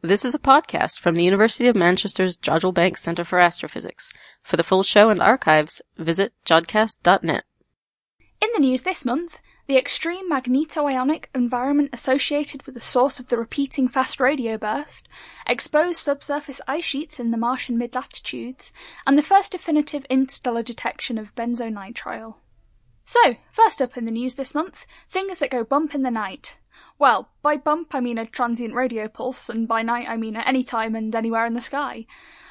This is a podcast from the University of Manchester's Jodrell Bank Centre for Astrophysics. For the full show and archives, visit jodcast.net. In the news this month, the extreme magnetoionic environment associated with the source of the repeating fast radio burst, exposed subsurface ice sheets in the Martian mid-latitudes, and the first definitive interstellar detection of benzonitrile. So, first up in the news this month, things that go bump in the night. Well, by bump I mean a transient radio pulse, and by night I mean at any time and anywhere in the sky.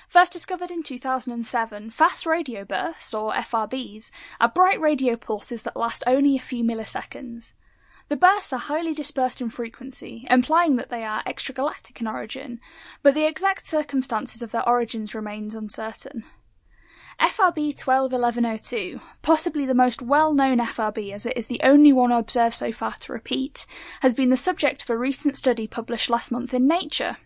First discovered in 2007, fast radio bursts, or FRBs, are bright radio pulses that last only a few milliseconds. The bursts are highly dispersed in frequency, implying that they are extragalactic in origin, but the exact circumstances of their origins remains uncertain. FRB 121102, possibly the most well known FRB as it is the only one observed so far to repeat, has been the subject of a recent study published last month in Nature.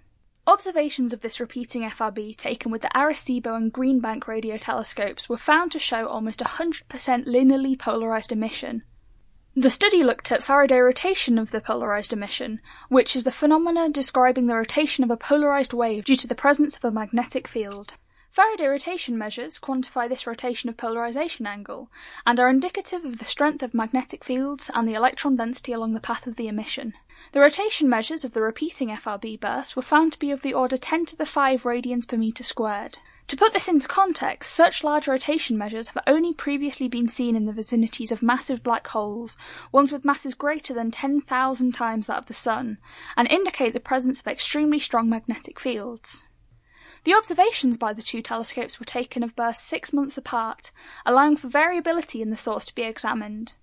Observations of this repeating FRB taken with the Arecibo and Green Bank radio telescopes were found to show almost 100% linearly polarized emission. The study looked at Faraday rotation of the polarized emission, which is the phenomena describing the rotation of a polarized wave due to the presence of a magnetic field. Faraday rotation measures quantify this rotation of polarization angle and are indicative of the strength of magnetic fields and the electron density along the path of the emission. The rotation measures of the repeating FRB bursts were found to be of the order 10 to the 5 radians per meter squared. To put this into context, such large rotation measures have only previously been seen in the vicinities of massive black holes, ones with masses greater than 10,000 times that of the Sun, and indicate the presence of extremely strong magnetic fields. The observations by the two telescopes were taken of bursts six months apart, allowing for variability in the source to be examined.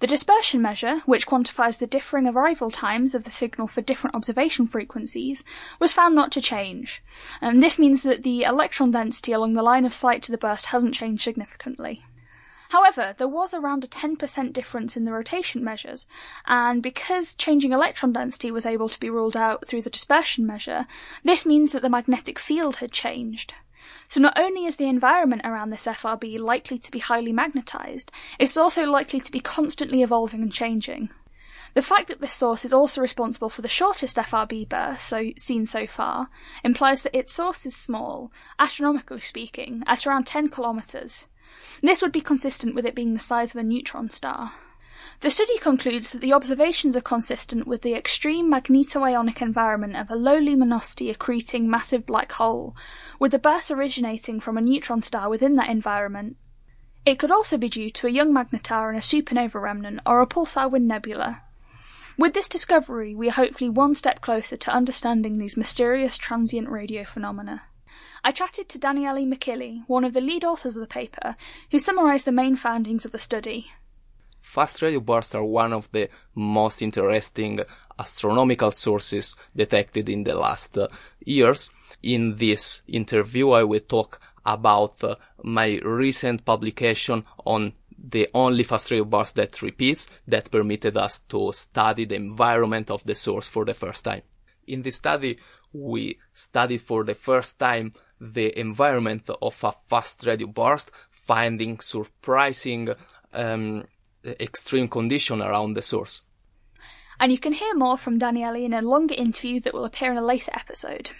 The dispersion measure, which quantifies the differing arrival times of the signal for different observation frequencies, was found not to change, and this means that the electron density along the line of sight to the burst hasn't changed significantly. However, there was around a 10% difference in the rotation measures, and because changing electron density was able to be ruled out through the dispersion measure, this means that the magnetic field had changed. So not only is the environment around this FRB likely to be highly magnetized, it's also likely to be constantly evolving and changing. The fact that this source is also responsible for the shortest FRB burst so, seen so far implies that its source is small, astronomically speaking, at around 10 kilometers, this would be consistent with it being the size of a neutron star. The study concludes that the observations are consistent with the extreme magnetoionic environment of a low luminosity accreting massive black hole, with the burst originating from a neutron star within that environment. It could also be due to a young magnetar in a supernova remnant or a pulsar wind nebula. With this discovery, we are hopefully one step closer to understanding these mysterious transient radio phenomena. I chatted to Daniele Michilli, one of the lead authors of the paper, who summarised the main findings of the study. Fast radio bursts are one of the most interesting astronomical sources detected in the last uh, years. In this interview, I will talk about uh, my recent publication on the only fast radio burst that repeats that permitted us to study the environment of the source for the first time. In this study, we studied for the first time the environment of a fast radio burst, finding surprising um, extreme condition around the source. And you can hear more from Daniele in a longer interview that will appear in a later episode.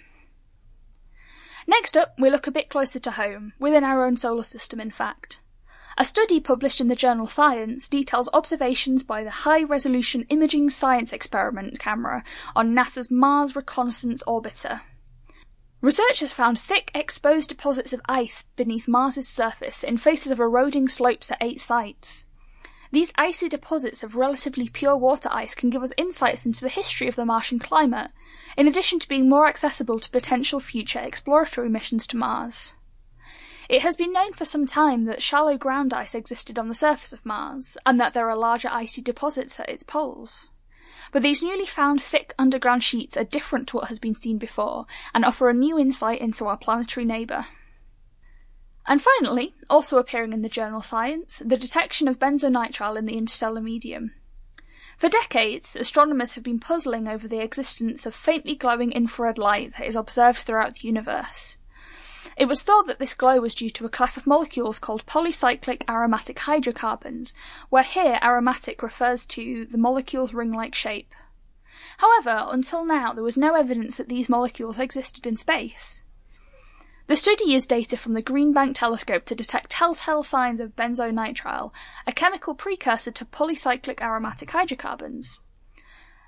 Next up, we look a bit closer to home, within our own solar system, in fact. A study published in the journal Science details observations by the High Resolution Imaging Science Experiment camera on NASA's Mars Reconnaissance Orbiter. Researchers found thick exposed deposits of ice beneath Mars's surface in faces of eroding slopes at eight sites. These icy deposits of relatively pure water ice can give us insights into the history of the Martian climate, in addition to being more accessible to potential future exploratory missions to Mars. It has been known for some time that shallow ground ice existed on the surface of Mars, and that there are larger icy deposits at its poles. But these newly found thick underground sheets are different to what has been seen before, and offer a new insight into our planetary neighbour. And finally, also appearing in the journal Science, the detection of benzonitrile in the interstellar medium. For decades, astronomers have been puzzling over the existence of faintly glowing infrared light that is observed throughout the universe. It was thought that this glow was due to a class of molecules called polycyclic aromatic hydrocarbons, where here aromatic refers to the molecule's ring-like shape. However, until now, there was no evidence that these molecules existed in space. The study used data from the Green Bank telescope to detect telltale signs of benzonitrile, a chemical precursor to polycyclic aromatic hydrocarbons.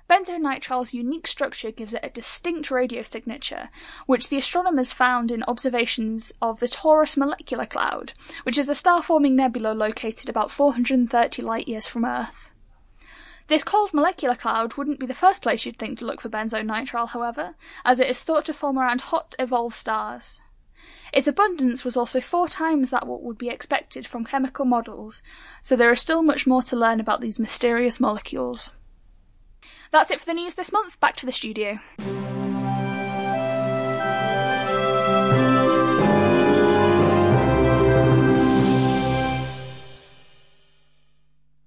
Benzonitrile's unique structure gives it a distinct radio signature, which the astronomers found in observations of the Taurus Molecular Cloud, which is a star-forming nebula located about 430 light-years from Earth. This cold molecular cloud wouldn't be the first place you'd think to look for benzonitrile, however, as it is thought to form around hot, evolved stars. Its abundance was also four times that what would be expected from chemical models, so there is still much more to learn about these mysterious molecules. That's it for the news this month. Back to the studio.